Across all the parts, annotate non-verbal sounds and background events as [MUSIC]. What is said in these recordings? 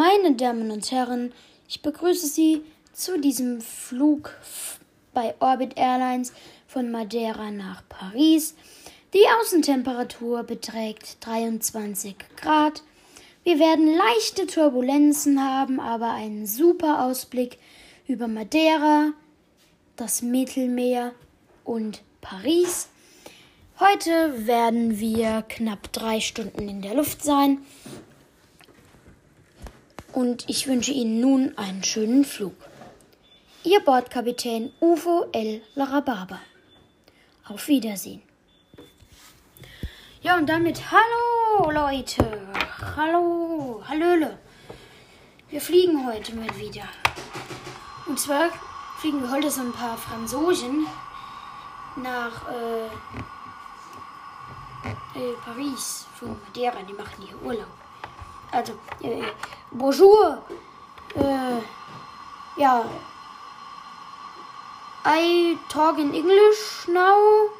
Meine Damen und Herren, ich begrüße Sie zu diesem Flug bei Orbit Airlines von Madeira nach Paris. Die Außentemperatur beträgt 23 Grad. Wir werden leichte Turbulenzen haben, aber einen super Ausblick über Madeira, das Mittelmeer und Paris. Heute werden wir knapp drei Stunden in der Luft sein und ich wünsche Ihnen nun einen schönen Flug. Ihr Bordkapitän Ufo L. Larababa. Auf Wiedersehen. Ja, und damit hallo Leute. Hallo, hallöle. Wir fliegen heute mal wieder. Und zwar fliegen wir heute so ein paar Franzosen nach äh, äh, Paris von Madeira. Die machen hier Urlaub. Also, äh, bonjour. Äh, ja. I talk in English now.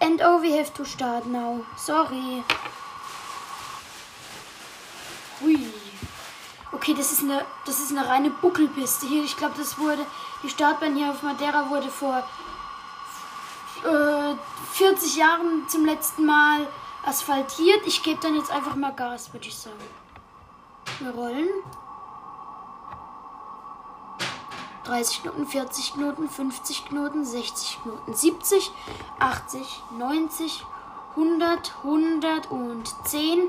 And oh, we have to start now. Sorry. Hui. Okay, das ist eine, das ist eine reine Buckelpiste hier. Ich glaube, das wurde, die Startbahn hier auf Madeira wurde vor äh, 40 Jahren zum letzten Mal asphaltiert. Ich gebe dann jetzt einfach mal Gas, würde ich sagen. Wir rollen. 30 Knoten, 40 Knoten, 50 Knoten, 60 Knoten, 70, 80, 90, 100, 110,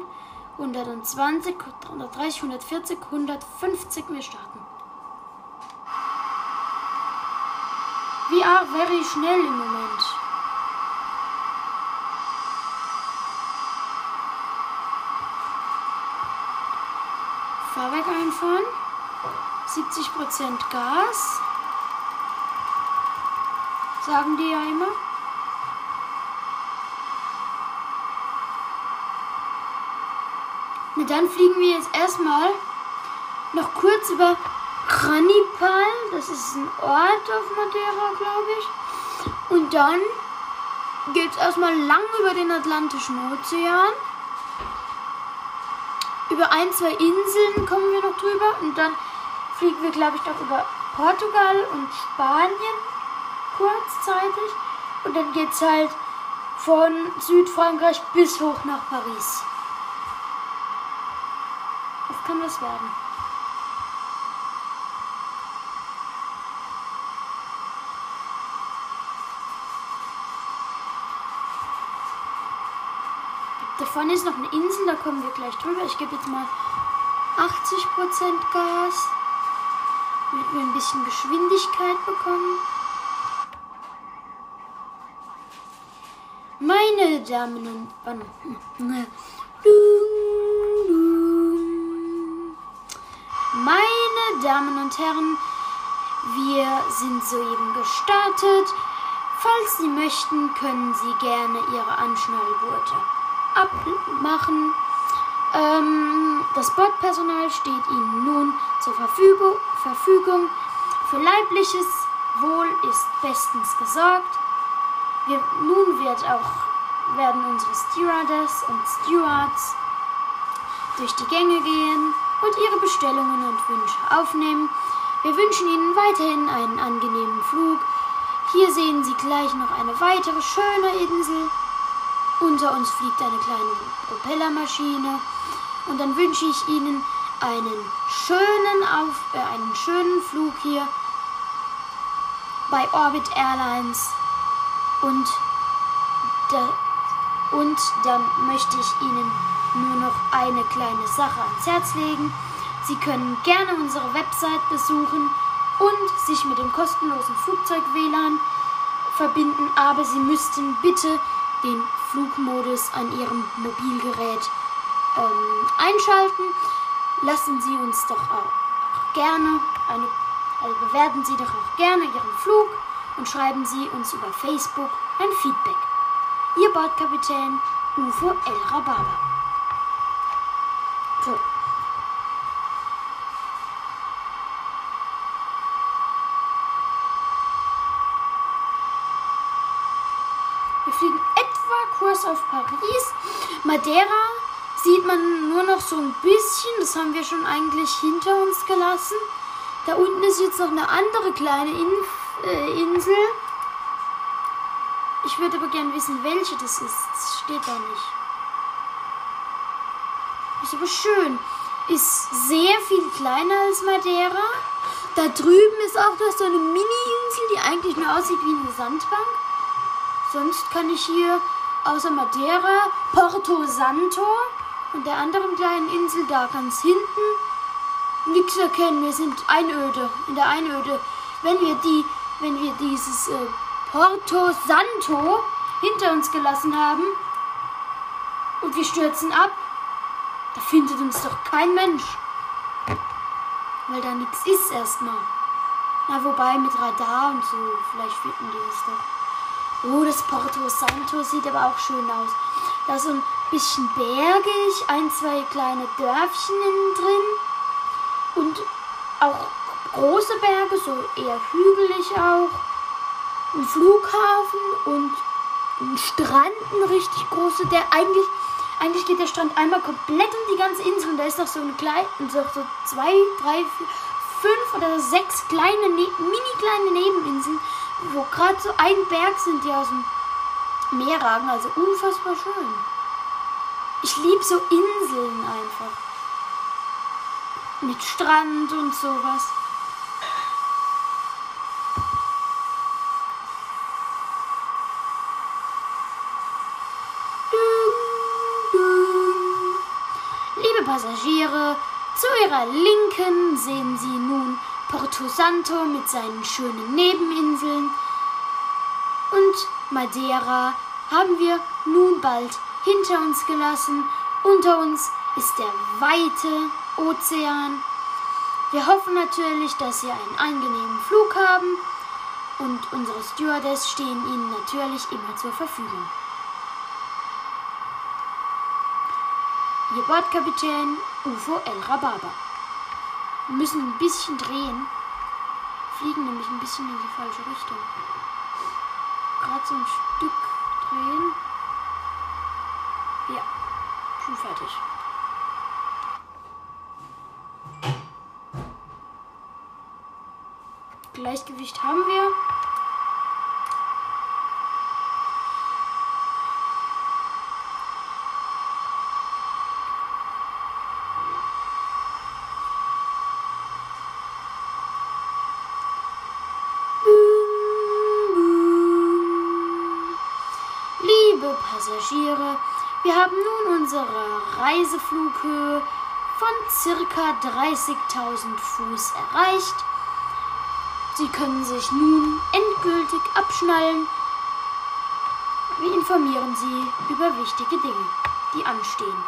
120, 130, 140, 150. Wir starten. Wir are very schnell im Moment. Fahrwerk einfahren. 70% Gas. Sagen die ja immer. Na, dann fliegen wir jetzt erstmal noch kurz über Kranipal. Das ist ein Ort auf Madeira, glaube ich. Und dann geht es erstmal lang über den Atlantischen Ozean. Über ein, zwei Inseln kommen wir noch drüber. Und dann fliegen wir, glaube ich, noch über Portugal und Spanien kurzzeitig. Und dann geht es halt von Südfrankreich bis hoch nach Paris. Was kann das werden? Vorne ist noch eine Insel, da kommen wir gleich drüber. Ich gebe jetzt mal 80% Gas, damit wir ein bisschen Geschwindigkeit bekommen. Meine Damen und Herren, meine Damen und Herren, wir sind soeben gestartet. Falls Sie möchten, können Sie gerne Ihre Anschnallgurte abmachen. Ähm, das Bordpersonal steht Ihnen nun zur Verfügung. Für leibliches Wohl ist bestens gesorgt. Wir, nun wird auch, werden unsere Stewardess und Stewards durch die Gänge gehen und ihre Bestellungen und Wünsche aufnehmen. Wir wünschen Ihnen weiterhin einen angenehmen Flug. Hier sehen Sie gleich noch eine weitere schöne Insel. Unter uns fliegt eine kleine Propellermaschine. Und dann wünsche ich Ihnen einen schönen, Auf äh, einen schönen Flug hier bei Orbit Airlines. Und, da, und dann möchte ich Ihnen nur noch eine kleine Sache ans Herz legen. Sie können gerne unsere Website besuchen und sich mit dem kostenlosen Flugzeug-WLAN verbinden, aber Sie müssten bitte den Flugmodus an Ihrem Mobilgerät ähm, einschalten. Lassen Sie uns doch auch gerne eine, also bewerten Sie doch auch gerne Ihren Flug und schreiben Sie uns über Facebook ein Feedback. Ihr Bordkapitän Ufo El Rababa. So. Kurs auf Paris. Madeira sieht man nur noch so ein bisschen. Das haben wir schon eigentlich hinter uns gelassen. Da unten ist jetzt noch eine andere kleine In äh, Insel. Ich würde aber gerne wissen, welche das ist. Das steht da nicht. Ist aber schön. Ist sehr viel kleiner als Madeira. Da drüben ist auch noch so eine Mini-Insel, die eigentlich nur aussieht wie eine Sandbank. Sonst kann ich hier außer Madeira, Porto Santo und der anderen kleinen Insel da ganz hinten nichts erkennen. Wir sind Einöde, in der Einöde. Wenn wir die, wenn wir dieses äh, Porto Santo hinter uns gelassen haben und wir stürzen ab, da findet uns doch kein Mensch. Weil da nichts ist erstmal. Na, wobei mit Radar und so, vielleicht finden die uns doch. Oh, das Porto Santo sieht aber auch schön aus. Da ist so ein bisschen bergig, ein, zwei kleine Dörfchen innen drin und auch große Berge, so eher hügelig auch. Ein Flughafen und ein Strand, ein richtig großer, der eigentlich, eigentlich geht der Strand einmal komplett um die ganze Insel und da ist noch so eine kleine, so, so zwei, drei, vier, fünf oder sechs kleine, ne mini kleine Nebeninseln, wo gerade so ein Berg sind, die aus dem Meer ragen, also unfassbar schön. Ich liebe so Inseln einfach. Mit Strand und sowas. Liebe Passagiere, zu Ihrer Linken sehen Sie nun Porto Santo mit seinen schönen Nebeninseln und Madeira haben wir nun bald hinter uns gelassen. Unter uns ist der weite Ozean. Wir hoffen natürlich, dass Sie einen angenehmen Flug haben und unsere Stewardess stehen Ihnen natürlich immer zur Verfügung. Ihr Bordkapitän UFO El Rababa. Wir müssen ein bisschen drehen. Fliegen nämlich ein bisschen in die falsche Richtung. Gerade so ein Stück drehen. Ja, schon fertig. Gleichgewicht haben wir. Liebe Passagiere, wir haben nun unsere Reiseflughöhe von circa 30.000 Fuß erreicht. Sie können sich nun endgültig abschnallen. Wir informieren Sie über wichtige Dinge, die anstehen.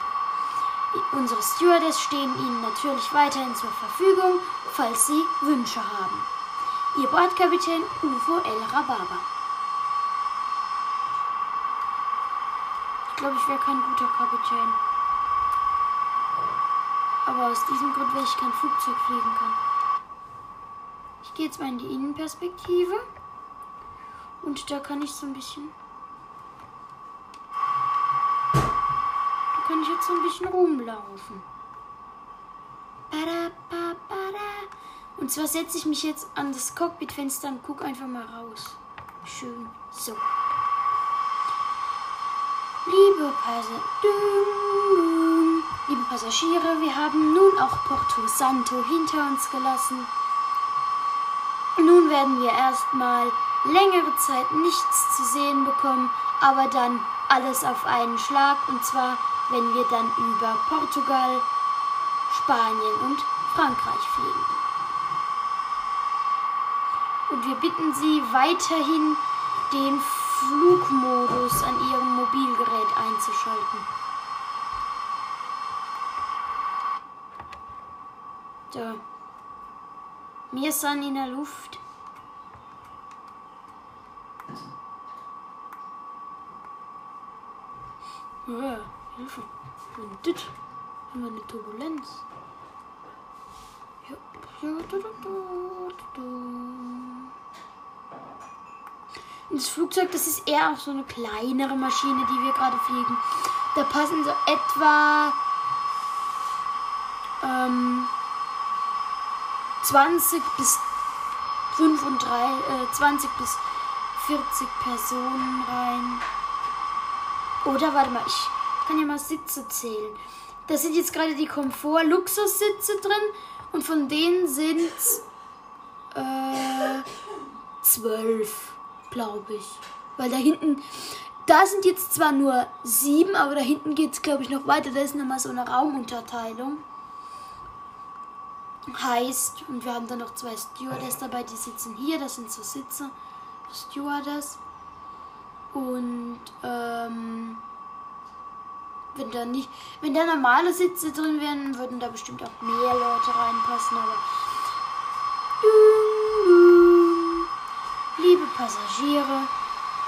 Unsere Stewardess stehen Ihnen natürlich weiterhin zur Verfügung, falls Sie Wünsche haben. Ihr Bordkapitän Uvo El Rababa. Glaube, ich wäre kein guter Kapitän. Aber aus diesem Grund, weil ich kein Flugzeug fliegen kann. Ich gehe jetzt mal in die Innenperspektive. Und da kann ich so ein bisschen. Da kann ich jetzt so ein bisschen rumlaufen. Und zwar setze ich mich jetzt an das Cockpitfenster und gucke einfach mal raus. Schön. So. Liebe, Passa Liebe Passagiere, wir haben nun auch Porto Santo hinter uns gelassen. Nun werden wir erstmal längere Zeit nichts zu sehen bekommen, aber dann alles auf einen Schlag und zwar, wenn wir dann über Portugal, Spanien und Frankreich fliegen. Und wir bitten Sie weiterhin, den Flugmodus an Ihrem Mobilgerät einzuschalten. So. Wir sind in der Luft. Ja, Hilfe. Und das haben wir eine Turbulenz. Ja, ja, da, da, da, da. Das Flugzeug, das ist eher auch so eine kleinere Maschine, die wir gerade fliegen. Da passen so etwa ähm, 20 bis 35, äh, 20 bis 40 Personen rein. Oder warte mal, ich kann ja mal Sitze zählen. Da sind jetzt gerade die Komfort-Luxus-Sitze drin und von denen sind äh, zwölf, glaube ich. Weil da hinten, da sind jetzt zwar nur sieben, aber da hinten geht es, glaube ich, noch weiter. Da ist nochmal so eine Raumunterteilung. Heißt, und wir haben dann noch zwei Stewardess dabei, die sitzen hier, das sind so Sitze. Stewardess. Und ähm, wenn da nicht, wenn da normale Sitze drin wären, würden da bestimmt auch mehr Leute reinpassen, aber Passagiere,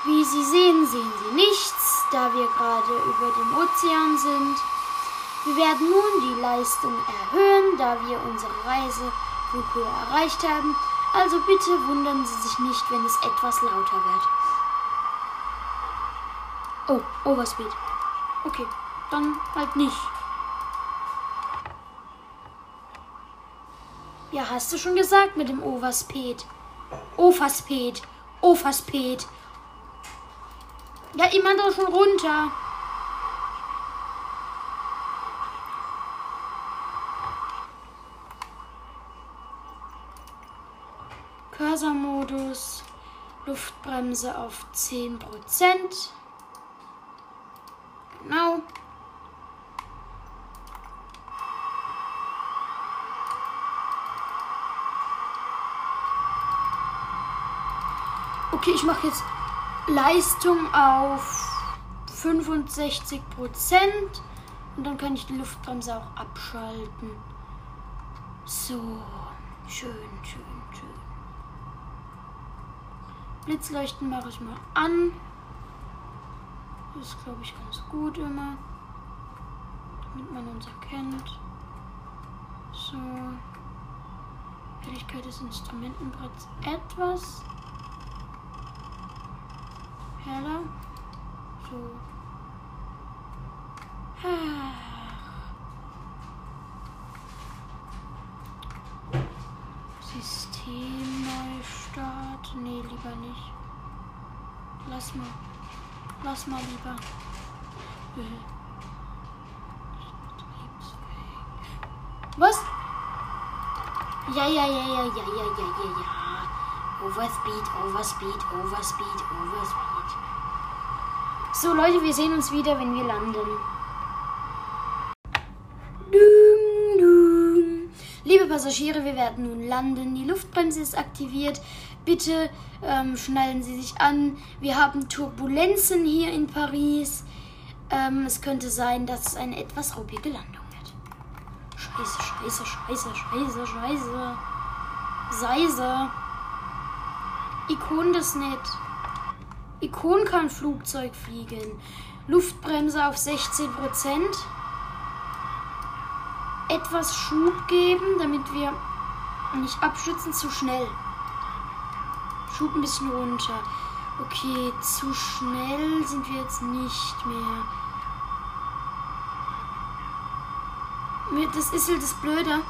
wie Sie sehen, sehen Sie nichts, da wir gerade über dem Ozean sind. Wir werden nun die Leistung erhöhen, da wir unsere Reise Flughöhe erreicht haben. Also bitte wundern Sie sich nicht, wenn es etwas lauter wird. Oh, Overspeed. Okay, dann halt nicht. Ja, hast du schon gesagt mit dem Overspeed. Overspeed. Overspeed. Ja, ich mach doch schon runter. Cursor-Modus. Luftbremse auf 10%. Genau. Okay, ich mache jetzt Leistung auf 65 Prozent und dann kann ich die Luftbremse auch abschalten. So, schön, schön, schön. Blitzleuchten mache ich mal an. Das ist, glaube ich, ganz gut immer, damit man uns erkennt. So. Helligkeit des Instrumentenbretts etwas heller. So. [SIGHS] Systemneustart. Nee, lieber nicht. Lass mal. Lass mal lieber. [LAUGHS] Was? Ja, ja, ja, ja, ja, ja, ja, ja, ja. Overspeed, Overspeed, Overspeed, Overspeed. So Leute, wir sehen uns wieder, wenn wir landen. Dum, dum. Liebe Passagiere, wir werden nun landen. Die Luftbremse ist aktiviert. Bitte ähm, schnallen Sie sich an. Wir haben Turbulenzen hier in Paris. Ähm, es könnte sein, dass es eine etwas ruppige Landung wird. Scheiße, scheiße, scheiße, scheiße, scheiße. Seise. Ikon das nicht. Ikon kann Flugzeug fliegen. Luftbremse auf 16%. Etwas Schub geben, damit wir nicht abstützen zu schnell. Schub ein bisschen runter. Okay, zu schnell sind wir jetzt nicht mehr. Das ist halt das Blöde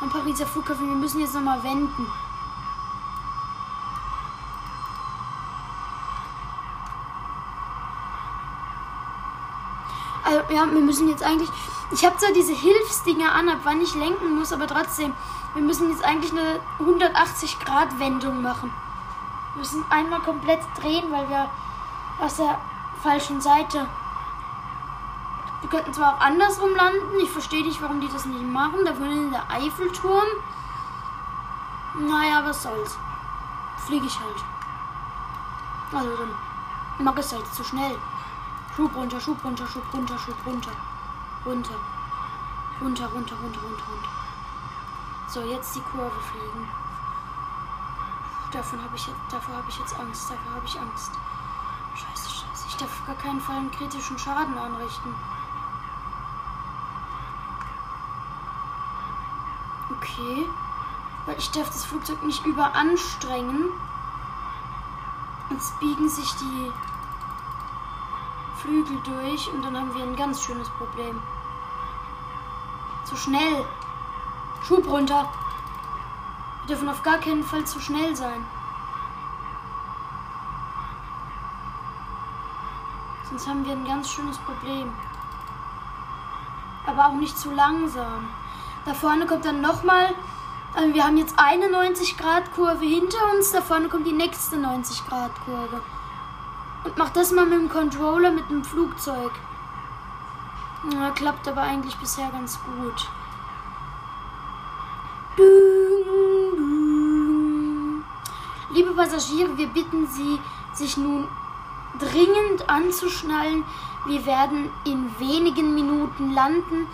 am Pariser Flughafen. Wir müssen jetzt nochmal wenden. Also, ja, wir müssen jetzt eigentlich. Ich habe zwar diese Hilfsdinger an, ab wann ich lenken muss, aber trotzdem. Wir müssen jetzt eigentlich eine 180-Grad-Wendung machen. Wir müssen einmal komplett drehen, weil wir aus der falschen Seite. Wir könnten zwar auch andersrum landen. Ich verstehe nicht, warum die das nicht machen. Da vorne der Eiffelturm. Naja, was soll's. Fliege ich halt. Also dann mag es halt zu schnell. Schub runter, Schub runter, Schub runter, Schub runter. Runter. Runter, runter, runter, runter, runter. So, jetzt die Kurve fliegen. Davon habe ich jetzt, ich jetzt Angst. Davor habe ich Angst. Scheiße, scheiße. Ich darf auf gar keinen Fall einen kritischen Schaden anrichten. Okay. Weil ich darf das Flugzeug nicht überanstrengen. Jetzt biegen sich die Flügel durch und dann haben wir ein ganz schönes Problem. Zu schnell. Schub runter. Wir dürfen auf gar keinen Fall zu schnell sein. Sonst haben wir ein ganz schönes Problem. Aber auch nicht zu langsam. Da vorne kommt dann nochmal. Also wir haben jetzt eine 90 Grad Kurve hinter uns. Da vorne kommt die nächste 90 Grad Kurve. Und mach das mal mit dem Controller mit dem Flugzeug. Ja, klappt aber eigentlich bisher ganz gut. Liebe Passagiere, wir bitten Sie, sich nun dringend anzuschnallen. Wir werden in wenigen Minuten landen.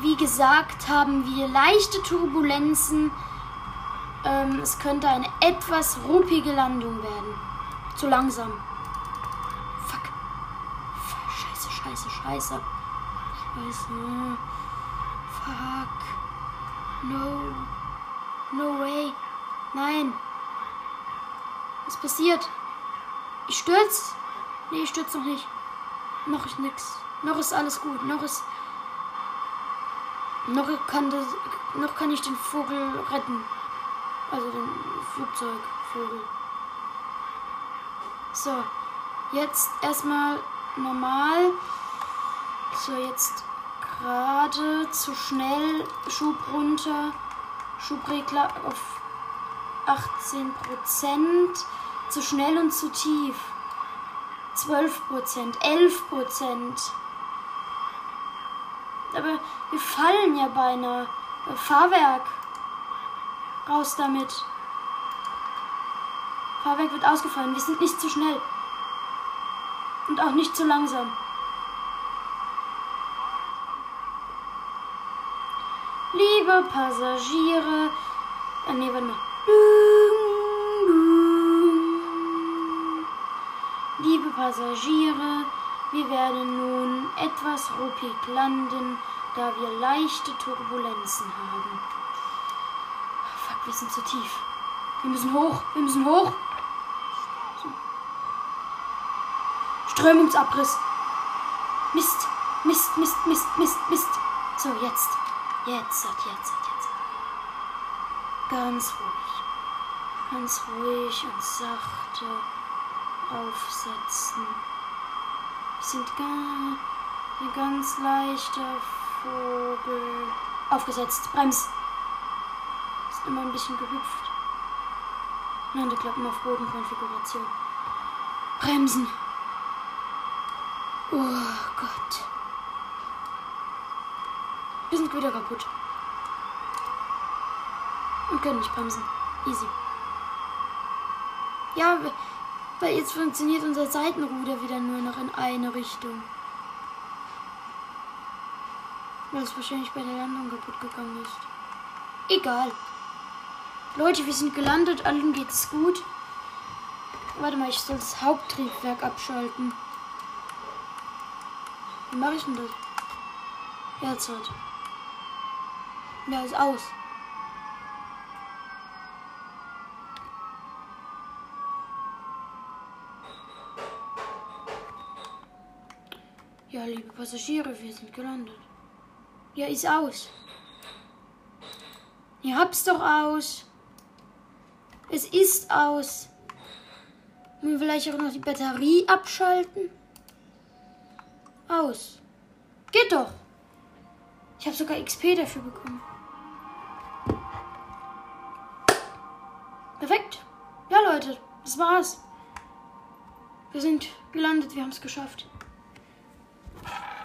Wie gesagt, haben wir leichte Turbulenzen. Ähm, es könnte eine etwas ruppige Landung werden. Zu langsam. Fuck. Scheiße, scheiße, scheiße. Fuck. No. No way. Nein. Was passiert? Ich stürze. Nee, ich stürze noch nicht. Noch ist nix. Noch ist alles gut. Noch ist. Noch kann, das, noch kann ich den Vogel retten. Also den Flugzeugvogel. So. Jetzt erstmal normal. So, jetzt gerade zu schnell. Schub runter. Schubregler auf 18 Prozent. Zu schnell und zu tief. 12 Prozent, 11 Prozent. Aber wir fallen ja beinahe. Fahrwerk. Raus damit. Fahrwerk wird ausgefallen. Wir sind nicht zu schnell. Und auch nicht zu langsam. Liebe Passagiere. Äh, nee, warte mal. Liebe Passagiere, wir werden nun etwas ruppig landen, da wir leichte Turbulenzen haben. Fuck, wir sind zu tief. Wir müssen hoch, wir müssen hoch. Strömungsabriss. Mist, Mist, Mist, Mist, Mist, Mist. So, jetzt. Jetzt, jetzt, jetzt, jetzt. Ganz ruhig. Ganz ruhig und sachte aufsetzen. Wir sind gar ein ganz leichter Vogel. Aufgesetzt. Brems. Ist immer ein bisschen gehüpft. Landeklappen auf Bodenkonfiguration. Bremsen. Oh Gott. Wir sind wieder kaputt. Und können nicht bremsen. Easy. Ja, weil jetzt funktioniert unser Seitenruder wieder nur noch in eine Richtung. Weil es wahrscheinlich bei der Landung kaputt gegangen ist. Egal. Leute, wir sind gelandet, allen geht es gut. Warte mal, ich soll das Haupttriebwerk abschalten. Wie mache ich denn das? Herzeit. Ja, ist aus. Ja, liebe Passagiere, wir sind gelandet. Ja, ist aus. Ihr habt's doch aus. Es ist aus. Wollen wir vielleicht auch noch die Batterie abschalten? Aus. Geht doch. Ich habe sogar XP dafür bekommen. Perfekt. Ja, Leute, das war's. Wir sind gelandet, wir haben es geschafft.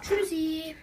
Tschüssi.